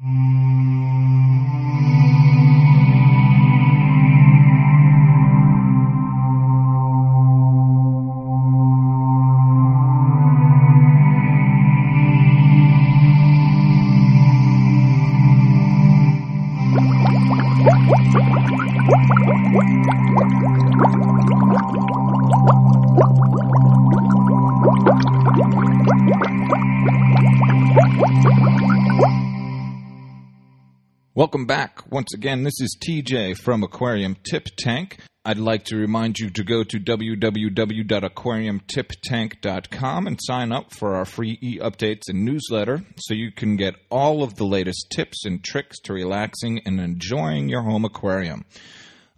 Mm. Welcome back. Once again, this is TJ from Aquarium Tip Tank. I'd like to remind you to go to www.aquariumtiptank.com and sign up for our free e updates and newsletter so you can get all of the latest tips and tricks to relaxing and enjoying your home aquarium.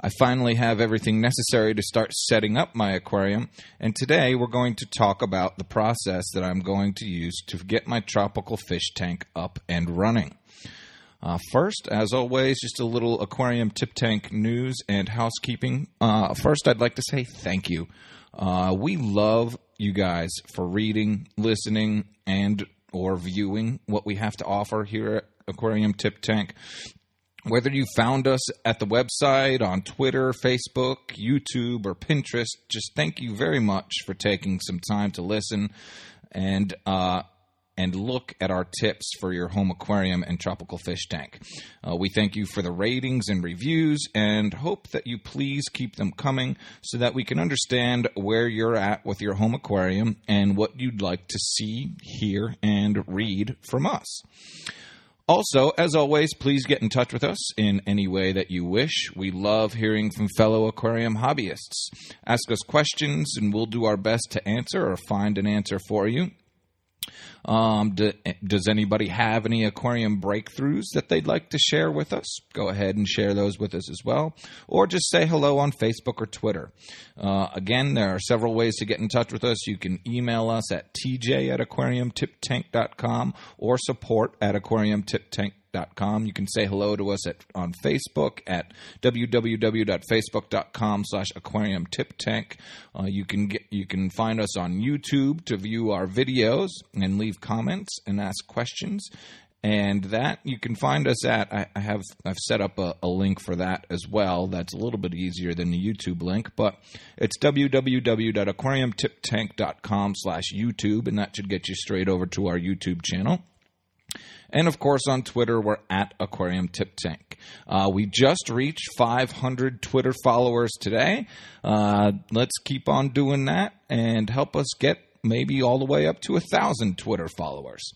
I finally have everything necessary to start setting up my aquarium, and today we're going to talk about the process that I'm going to use to get my tropical fish tank up and running. Uh, first, as always, just a little aquarium tip tank news and housekeeping. Uh, first, I'd like to say thank you. Uh, we love you guys for reading, listening, and or viewing what we have to offer here at Aquarium Tip Tank. Whether you found us at the website, on Twitter, Facebook, YouTube, or Pinterest, just thank you very much for taking some time to listen and uh, and look at our tips for your home aquarium and tropical fish tank. Uh, we thank you for the ratings and reviews and hope that you please keep them coming so that we can understand where you're at with your home aquarium and what you'd like to see, hear, and read from us. Also, as always, please get in touch with us in any way that you wish. We love hearing from fellow aquarium hobbyists. Ask us questions, and we'll do our best to answer or find an answer for you. Um, do, does anybody have any aquarium breakthroughs that they'd like to share with us? Go ahead and share those with us as well. Or just say hello on Facebook or Twitter. Uh, again, there are several ways to get in touch with us. You can email us at tj at aquariumtiptank.com or support at aquariumtiptank.com You can say hello to us at on Facebook at www.facebook.com slash aquarium tip tank. Uh, you can get you can find us on YouTube to view our videos and leave comments and ask questions. And that you can find us at. I, I have I've set up a, a, link for that as well. That's a little bit easier than the YouTube link, but it's www.aquariumtiptank.com slash YouTube, and that should get you straight over to our YouTube channel. And of course, on Twitter, we're at Aquarium Tip Tank. Uh, we just reached 500 Twitter followers today. Uh, let's keep on doing that and help us get maybe all the way up to a thousand Twitter followers.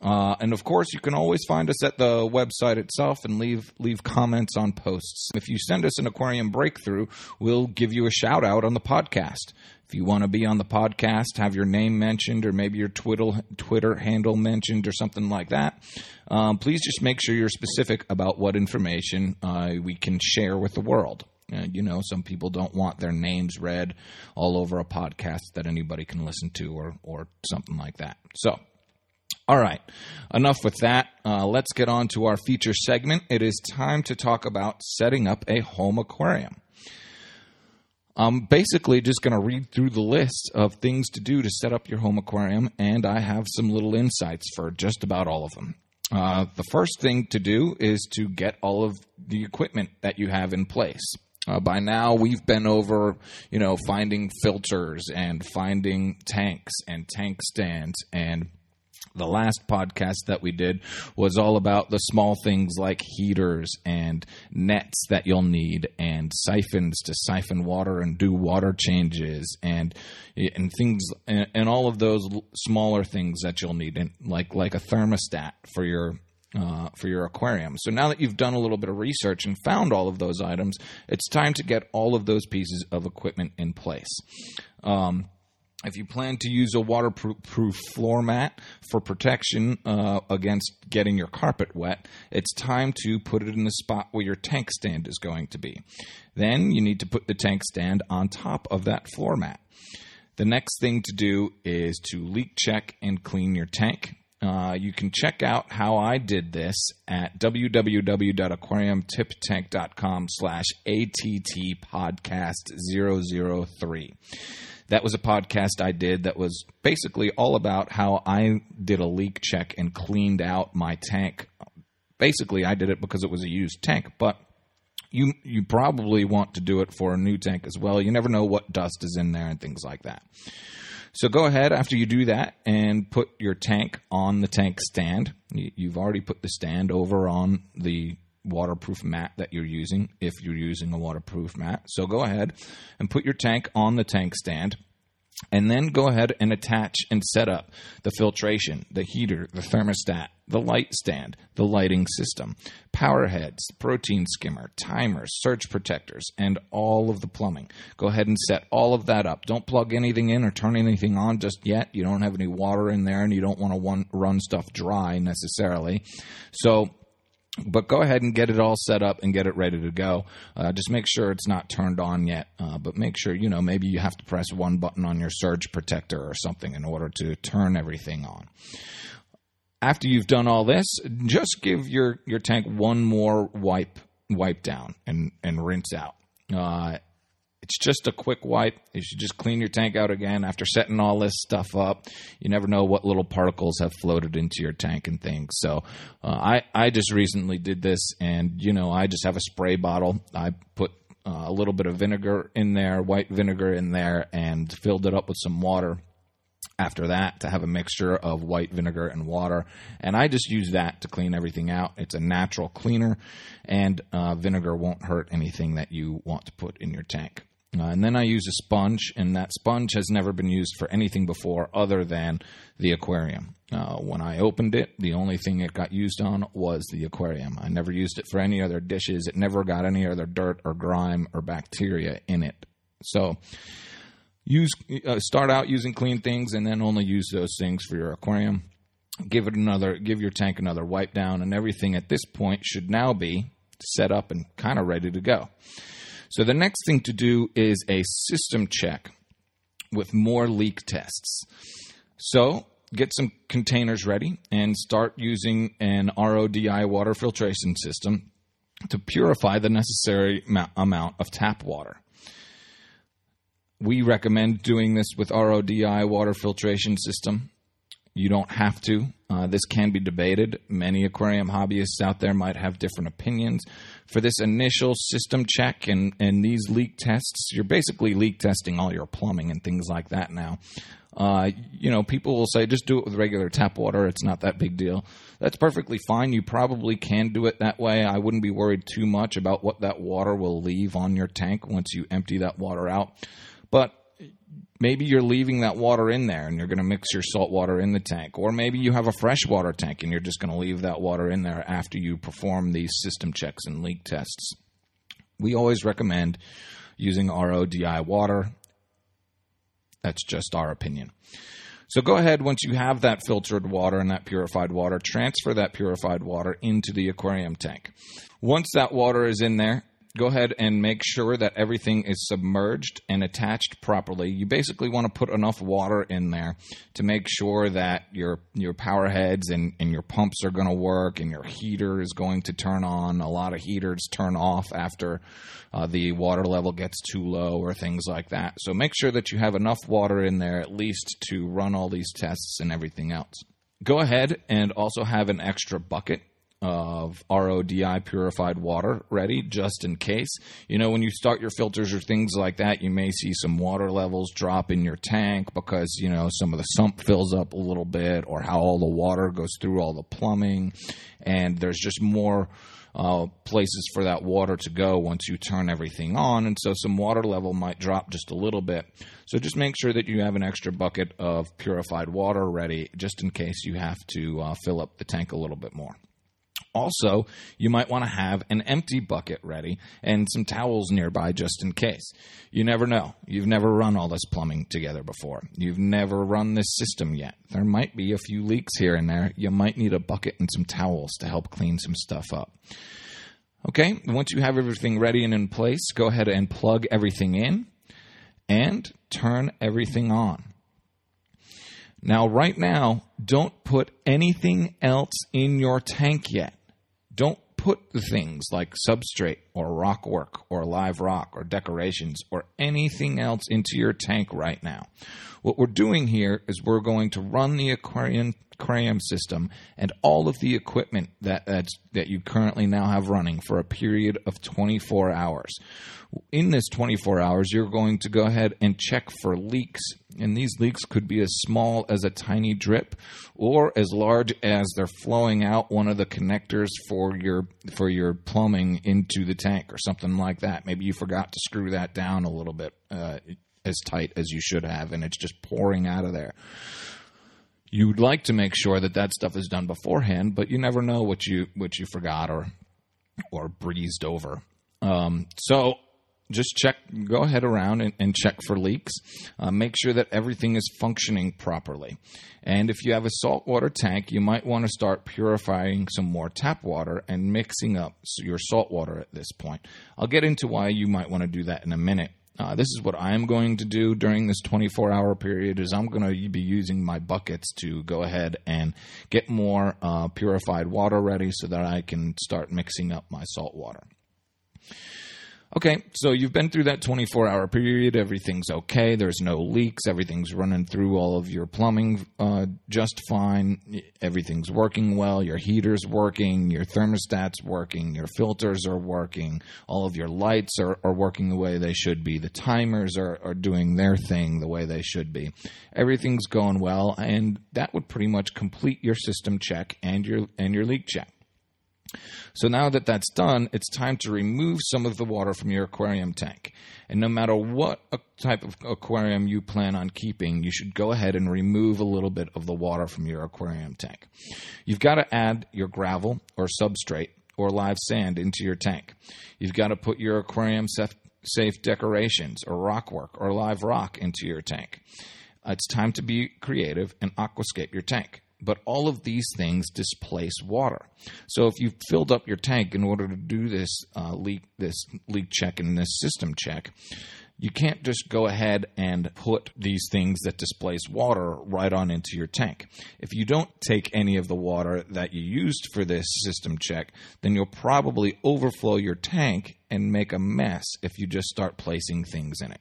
Uh, and of course, you can always find us at the website itself and leave leave comments on posts. If you send us an aquarium breakthrough, we'll give you a shout out on the podcast. If you want to be on the podcast, have your name mentioned, or maybe your Twitter Twitter handle mentioned, or something like that, um, please just make sure you're specific about what information uh, we can share with the world. Uh, you know, some people don't want their names read all over a podcast that anybody can listen to, or or something like that. So. All right, enough with that. Uh, let's get on to our feature segment. It is time to talk about setting up a home aquarium. I'm basically just going to read through the list of things to do to set up your home aquarium, and I have some little insights for just about all of them. Uh, the first thing to do is to get all of the equipment that you have in place. Uh, by now, we've been over, you know, finding filters and finding tanks and tank stands and the last podcast that we did was all about the small things like heaters and nets that you'll need and siphons to siphon water and do water changes and and things and, and all of those smaller things that you'll need and like like a thermostat for your uh, for your aquarium. So now that you've done a little bit of research and found all of those items, it's time to get all of those pieces of equipment in place. Um, if you plan to use a waterproof floor mat for protection uh, against getting your carpet wet, it's time to put it in the spot where your tank stand is going to be. Then you need to put the tank stand on top of that floor mat. The next thing to do is to leak check and clean your tank. Uh, you can check out how I did this at www.aquariumtiptank.com slash attpodcast003. That was a podcast I did that was basically all about how I did a leak check and cleaned out my tank basically, I did it because it was a used tank, but you you probably want to do it for a new tank as well. You never know what dust is in there and things like that. So go ahead after you do that and put your tank on the tank stand. You've already put the stand over on the waterproof mat that you're using if you're using a waterproof mat. So go ahead and put your tank on the tank stand and then go ahead and attach and set up the filtration, the heater, the thermostat, the light stand, the lighting system, power heads, protein skimmer, timers, surge protectors, and all of the plumbing. Go ahead and set all of that up. Don't plug anything in or turn anything on just yet. You don't have any water in there and you don't want to run stuff dry necessarily. So but go ahead and get it all set up and get it ready to go. Uh, just make sure it's not turned on yet, uh, but make sure you know maybe you have to press one button on your surge protector or something in order to turn everything on. After you've done all this, just give your your tank one more wipe wipe down and and rinse out. Uh, it's just a quick wipe. You should just clean your tank out again after setting all this stuff up. You never know what little particles have floated into your tank and things. So uh, I I just recently did this, and you know I just have a spray bottle. I put uh, a little bit of vinegar in there, white vinegar in there, and filled it up with some water after that to have a mixture of white vinegar and water. And I just use that to clean everything out. It's a natural cleaner, and uh, vinegar won't hurt anything that you want to put in your tank. Uh, and then I use a sponge, and that sponge has never been used for anything before other than the aquarium. Uh, when I opened it, the only thing it got used on was the aquarium. I never used it for any other dishes. It never got any other dirt or grime or bacteria in it. So, use uh, start out using clean things, and then only use those things for your aquarium. Give it another, give your tank another wipe down, and everything at this point should now be set up and kind of ready to go. So the next thing to do is a system check with more leak tests. So get some containers ready and start using an RODI water filtration system to purify the necessary amount of tap water. We recommend doing this with RODI water filtration system you don't have to. Uh, this can be debated. Many aquarium hobbyists out there might have different opinions. For this initial system check and, and these leak tests, you're basically leak testing all your plumbing and things like that now. Uh, you know, people will say just do it with regular tap water. It's not that big deal. That's perfectly fine. You probably can do it that way. I wouldn't be worried too much about what that water will leave on your tank once you empty that water out. But maybe you're leaving that water in there and you're going to mix your salt water in the tank. Or maybe you have a freshwater tank and you're just going to leave that water in there after you perform these system checks and leak tests. We always recommend using RODI water. That's just our opinion. So go ahead once you have that filtered water and that purified water, transfer that purified water into the aquarium tank. Once that water is in there, go ahead and make sure that everything is submerged and attached properly. You basically want to put enough water in there to make sure that your your power heads and, and your pumps are going to work and your heater is going to turn on. A lot of heaters turn off after uh, the water level gets too low or things like that. So make sure that you have enough water in there at least to run all these tests and everything else. Go ahead and also have an extra bucket of RODI purified water ready just in case. You know, when you start your filters or things like that, you may see some water levels drop in your tank because, you know, some of the sump fills up a little bit or how all the water goes through all the plumbing. And there's just more uh, places for that water to go once you turn everything on. And so some water level might drop just a little bit. So just make sure that you have an extra bucket of purified water ready just in case you have to uh, fill up the tank a little bit more. Also, you might want to have an empty bucket ready and some towels nearby just in case. You never know. You've never run all this plumbing together before. You've never run this system yet. There might be a few leaks here and there. You might need a bucket and some towels to help clean some stuff up. Okay, once you have everything ready and in place, go ahead and plug everything in and turn everything on. Now, right now, don't put anything else in your tank yet. Don't put things like substrate or rock work or live rock or decorations or anything else into your tank right now. What we're doing here is we're going to run the aquarium aquarium system and all of the equipment that that you currently now have running for a period of 24 hours. In this 24 hours, you're going to go ahead and check for leaks, and these leaks could be as small as a tiny drip or as large as they're flowing out one of the connectors for your for your plumbing into the tank or something like that. Maybe you forgot to screw that down a little bit. Uh, as tight as you should have, and it's just pouring out of there. You'd like to make sure that that stuff is done beforehand, but you never know what you what you forgot or or breezed over. Um, so just check, go ahead around and, and check for leaks. Uh, make sure that everything is functioning properly. And if you have a saltwater tank, you might want to start purifying some more tap water and mixing up your saltwater at this point. I'll get into why you might want to do that in a minute. Uh, this is what I'm going to do during this 24 hour period is I'm going to be using my buckets to go ahead and get more uh, purified water ready so that I can start mixing up my salt water. Okay, so you've been through that 24 hour period. Everything's okay. There's no leaks. Everything's running through all of your plumbing uh, just fine. Everything's working well. Your heater's working. Your thermostat's working. Your filters are working. All of your lights are, are working the way they should be. The timers are, are doing their thing the way they should be. Everything's going well, and that would pretty much complete your system check and your and your leak check. So now that that's done, it's time to remove some of the water from your aquarium tank. And no matter what type of aquarium you plan on keeping, you should go ahead and remove a little bit of the water from your aquarium tank. You've got to add your gravel or substrate or live sand into your tank. You've got to put your aquarium safe decorations or rock work or live rock into your tank. It's time to be creative and aquascape your tank but all of these things displace water. So if you've filled up your tank in order to do this uh, leak this leak check and this system check, you can't just go ahead and put these things that displace water right on into your tank. If you don't take any of the water that you used for this system check, then you'll probably overflow your tank and make a mess if you just start placing things in it.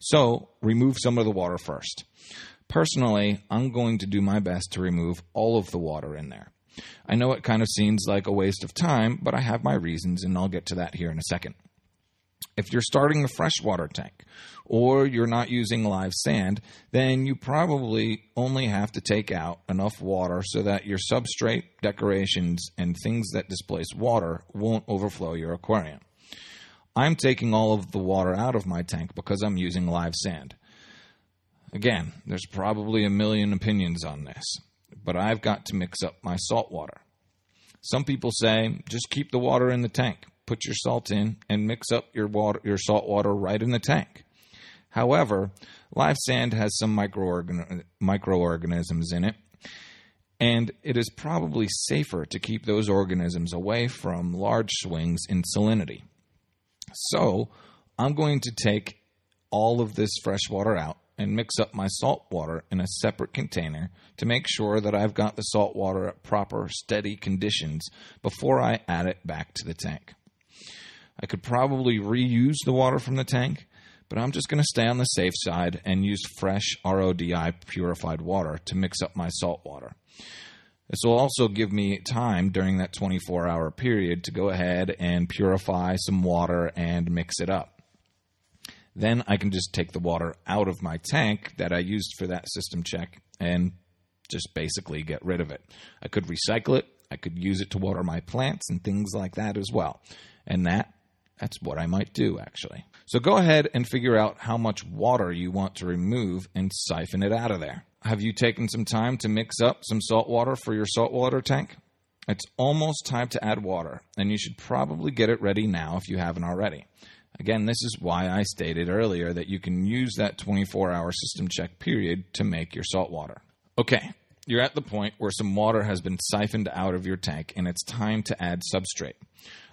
So, remove some of the water first. Personally, I'm going to do my best to remove all of the water in there. I know it kind of seems like a waste of time, but I have my reasons, and I'll get to that here in a second. If you're starting a freshwater tank or you're not using live sand, then you probably only have to take out enough water so that your substrate, decorations, and things that displace water won't overflow your aquarium. I'm taking all of the water out of my tank because I'm using live sand. Again, there's probably a million opinions on this, but I've got to mix up my salt water. Some people say just keep the water in the tank, put your salt in, and mix up your water, your salt water right in the tank. However, live sand has some microorgan- microorganisms in it, and it is probably safer to keep those organisms away from large swings in salinity. So, I'm going to take all of this fresh water out and mix up my salt water in a separate container to make sure that I've got the salt water at proper, steady conditions before I add it back to the tank. I could probably reuse the water from the tank, but I'm just going to stay on the safe side and use fresh RODI purified water to mix up my salt water. This will also give me time during that 24 hour period to go ahead and purify some water and mix it up. Then I can just take the water out of my tank that I used for that system check and just basically get rid of it. I could recycle it. I could use it to water my plants and things like that as well. And that that's what I might do actually. So go ahead and figure out how much water you want to remove and siphon it out of there. Have you taken some time to mix up some salt water for your saltwater tank? It's almost time to add water, and you should probably get it ready now if you haven't already. Again, this is why I stated earlier that you can use that 24 hour system check period to make your salt water. Okay, you're at the point where some water has been siphoned out of your tank and it's time to add substrate.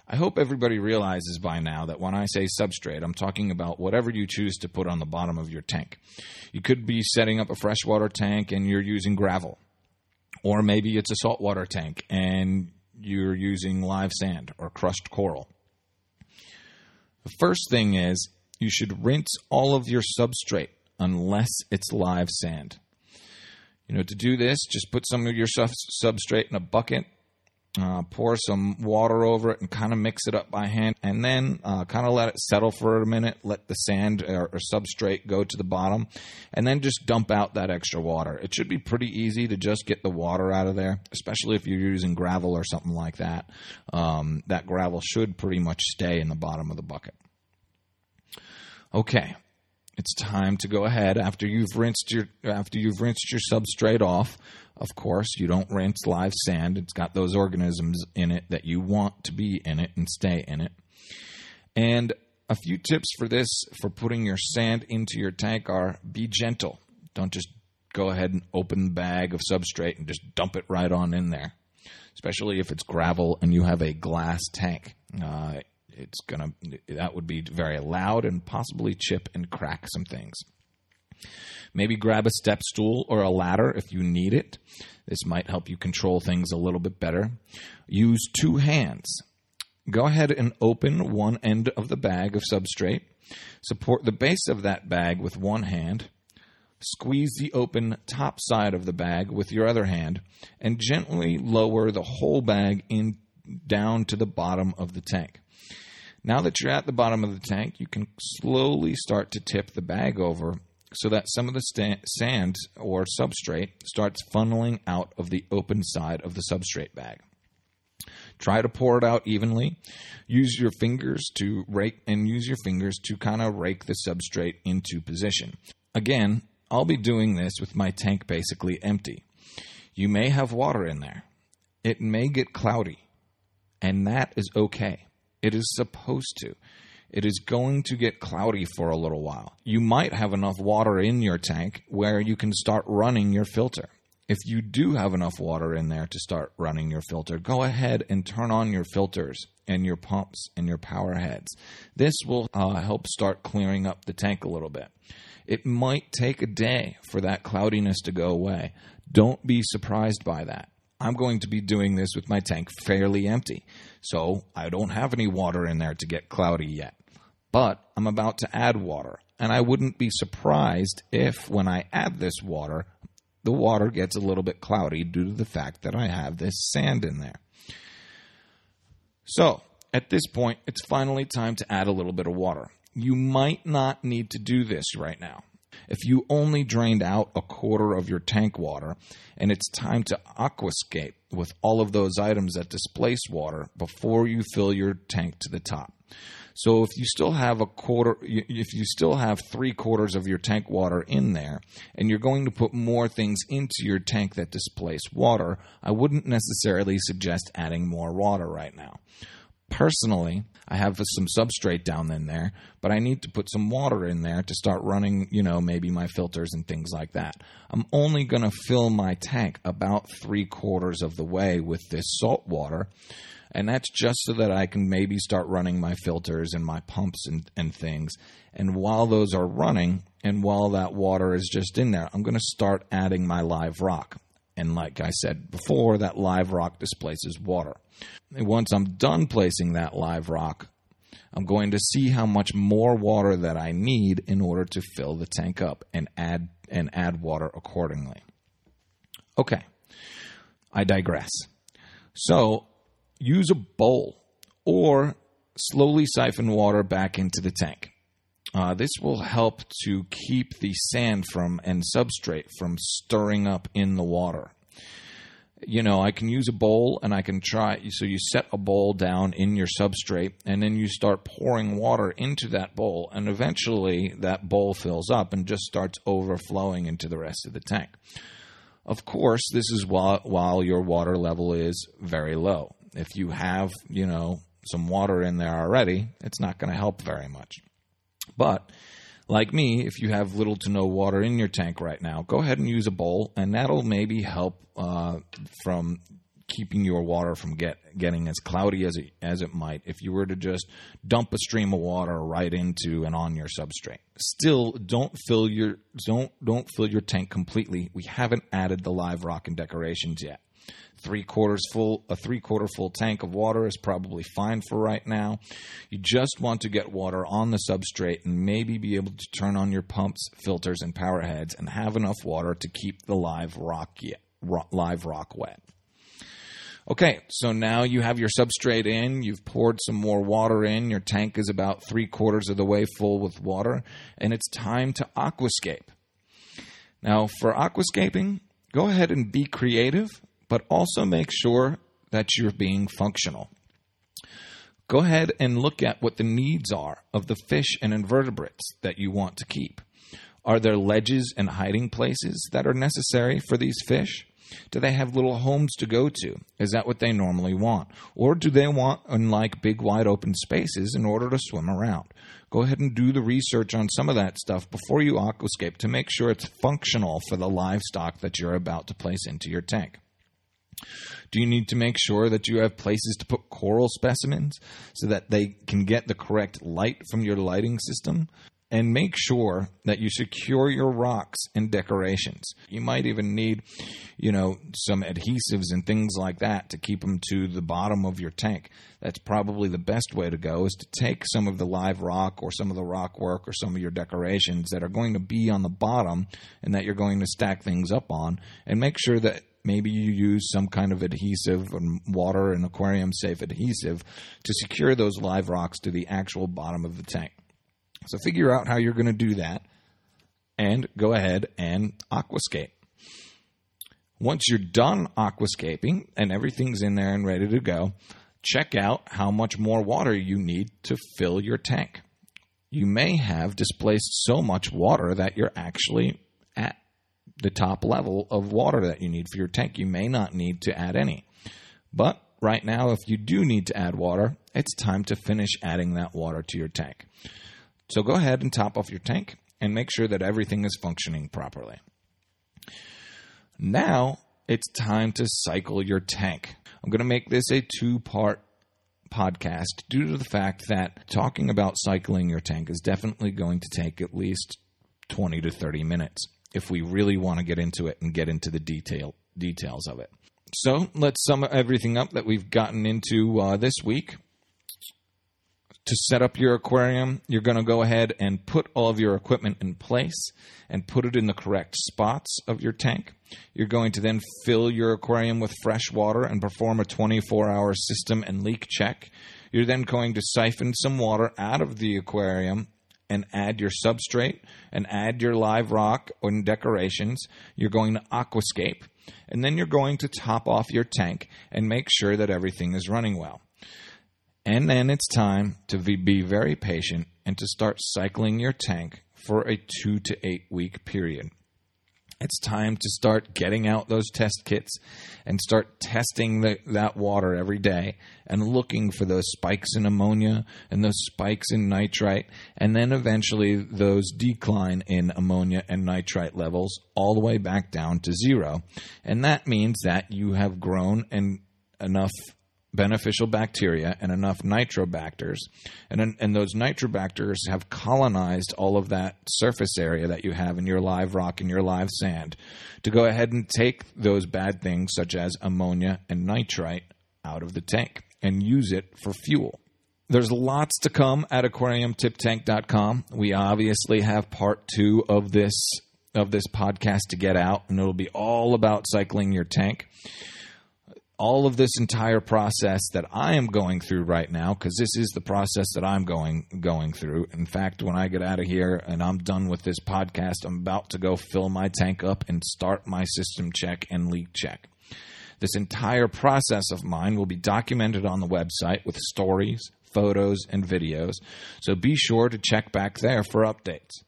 I hope everybody realizes by now that when I say substrate, I'm talking about whatever you choose to put on the bottom of your tank. You could be setting up a freshwater tank and you're using gravel. Or maybe it's a saltwater tank and you're using live sand or crushed coral. The first thing is you should rinse all of your substrate unless it's live sand. You know, to do this, just put some of your substrate in a bucket uh, pour some water over it and kind of mix it up by hand, and then uh, kind of let it settle for a minute. Let the sand or, or, substrate go to the bottom, and then just dump out that extra water. It should be pretty easy to just get the water out of there, especially if you're using gravel or something like that. Um, that gravel should pretty much stay in the bottom of the bucket. Okay, it's time to go ahead after you've rinsed your after you've rinsed your substrate off of course, you don't rinse live sand. It's got those organisms in it that you want to be in it and stay in it. And a few tips for this for putting your sand into your tank are be gentle. Don't just go ahead and open the bag of substrate and just dump it right on in there, especially if it's gravel and you have a glass tank. Uh, it's gonna that would be very loud and possibly chip and crack some things. Maybe grab a step stool or a ladder if you need it. This might help you control things a little bit better. Use two hands. Go ahead and open one end of the bag of substrate. Support the base of that bag with one hand. Squeeze the open top side of the bag with your other hand and gently lower the whole bag in down to the bottom of the tank. Now that you're at the bottom of the tank, you can slowly start to tip the bag over so that some of the sta- sand or substrate starts funneling out of the open side of the substrate bag. Try to pour it out evenly. Use your fingers to rake and use your fingers to kind of rake the substrate into position. Again, I'll be doing this with my tank basically empty. You may have water in there. It may get cloudy, and that is okay. It is supposed to it is going to get cloudy for a little while. You might have enough water in your tank where you can start running your filter. If you do have enough water in there to start running your filter, go ahead and turn on your filters and your pumps and your power heads. This will uh, help start clearing up the tank a little bit. It might take a day for that cloudiness to go away. Don't be surprised by that. I'm going to be doing this with my tank fairly empty. So I don't have any water in there to get cloudy yet. But I'm about to add water. And I wouldn't be surprised if, when I add this water, the water gets a little bit cloudy due to the fact that I have this sand in there. So, at this point, it's finally time to add a little bit of water. You might not need to do this right now. If you only drained out a quarter of your tank water and it's time to aquascape with all of those items that displace water before you fill your tank to the top. So if you still have a quarter, if you still have three quarters of your tank water in there, and you're going to put more things into your tank that displace water, I wouldn't necessarily suggest adding more water right now. Personally, I have some substrate down in there, but I need to put some water in there to start running, you know, maybe my filters and things like that. I'm only going to fill my tank about three quarters of the way with this salt water. And that's just so that I can maybe start running my filters and my pumps and, and things. And while those are running, and while that water is just in there, I'm going to start adding my live rock. And like I said before, that live rock displaces water. And once I'm done placing that live rock, I'm going to see how much more water that I need in order to fill the tank up and add and add water accordingly. Okay. I digress. So, use a bowl or slowly siphon water back into the tank. Uh, this will help to keep the sand from and substrate from stirring up in the water. You know, I can use a bowl and I can try. So you set a bowl down in your substrate and then you start pouring water into that bowl, and eventually that bowl fills up and just starts overflowing into the rest of the tank. Of course, this is while, while your water level is very low. If you have, you know, some water in there already, it's not going to help very much. But like me, if you have little to no water in your tank right now, go ahead and use a bowl, and that'll maybe help uh, from keeping your water from get getting as cloudy as it as it might if you were to just dump a stream of water right into and on your substrate. Still, don't fill your don't don't fill your tank completely. We haven't added the live rock and decorations yet. Three quarters full, a three quarter full tank of water is probably fine for right now. You just want to get water on the substrate and maybe be able to turn on your pumps, filters, and power heads and have enough water to keep the live rock, live rock wet. Okay, so now you have your substrate in, you've poured some more water in, your tank is about three quarters of the way full with water, and it's time to aquascape. Now, for aquascaping, go ahead and be creative, but also make sure that you're being functional. Go ahead and look at what the needs are of the fish and invertebrates that you want to keep. Are there ledges and hiding places that are necessary for these fish? Do they have little homes to go to? Is that what they normally want? Or do they want unlike big wide open spaces in order to swim around? Go ahead and do the research on some of that stuff before you aquascape to make sure it's functional for the livestock that you're about to place into your tank. Do you need to make sure that you have places to put coral specimens so that they can get the correct light from your lighting system? and make sure that you secure your rocks and decorations. You might even need, you know, some adhesives and things like that to keep them to the bottom of your tank. That's probably the best way to go is to take some of the live rock or some of the rock work or some of your decorations that are going to be on the bottom and that you're going to stack things up on and make sure that maybe you use some kind of adhesive and water and aquarium safe adhesive to secure those live rocks to the actual bottom of the tank. So figure out how you're going to do that and go ahead and aquascape. Once you're done aquascaping and everything's in there and ready to go, check out how much more water you need to fill your tank. You may have displaced so much water that you're actually the top level of water that you need for your tank. You may not need to add any. But right now, if you do need to add water, it's time to finish adding that water to your tank. So go ahead and top off your tank and make sure that everything is functioning properly. Now it's time to cycle your tank. I'm going to make this a two part podcast due to the fact that talking about cycling your tank is definitely going to take at least 20 to 30 minutes if we really want to get into it and get into the detail details of it. So let's sum everything up that we've gotten into uh, this week to set up your aquarium, you're going to go ahead and put all of your equipment in place and put it in the correct spots of your tank. You're going to then fill your aquarium with fresh water and perform a 24 hour system and leak check. You're then going to siphon some water out of the aquarium and add your substrate and add your live rock and decorations. You're going to aquascape and then you're going to top off your tank and make sure that everything is running well. And then it's time to be very patient and to start cycling your tank for a two to eight week period. It's time to start getting out those test kits and start testing the, that water every day and looking for those spikes in ammonia and those spikes in nitrite, and then eventually those decline in ammonia and nitrite levels all the way back down to zero. And that means that you have grown and enough beneficial bacteria and enough nitrobacters. And, and those nitrobacters have colonized all of that surface area that you have in your live rock and your live sand to go ahead and take those bad things, such as ammonia and nitrite, out of the tank and use it for fuel. There's lots to come at aquariumtiptank.com. We obviously have part two of this of this podcast to get out, and it'll be all about cycling your tank all of this entire process that I am going through right now, because this is the process that I'm going going through. In fact, when I get out of here and I'm done with this podcast, I'm about to go fill my tank up and start my system check and leak check. This entire process of mine will be documented on the website with stories, photos, and videos. So be sure to check back there for updates.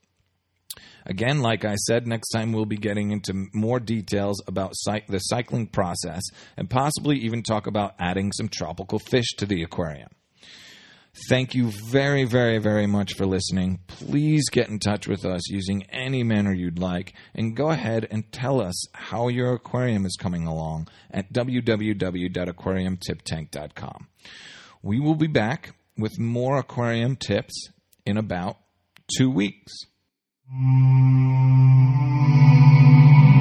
Again, like I said, next time we'll be getting into more details about the cycling process and possibly even talk about adding some tropical fish to the aquarium. Thank you very, very, very much for listening. Please get in touch with us using any manner you'd like and go ahead and tell us how your aquarium is coming along at www.aquariumtiptank.com. We will be back with more aquarium tips in about two weeks. Thank you.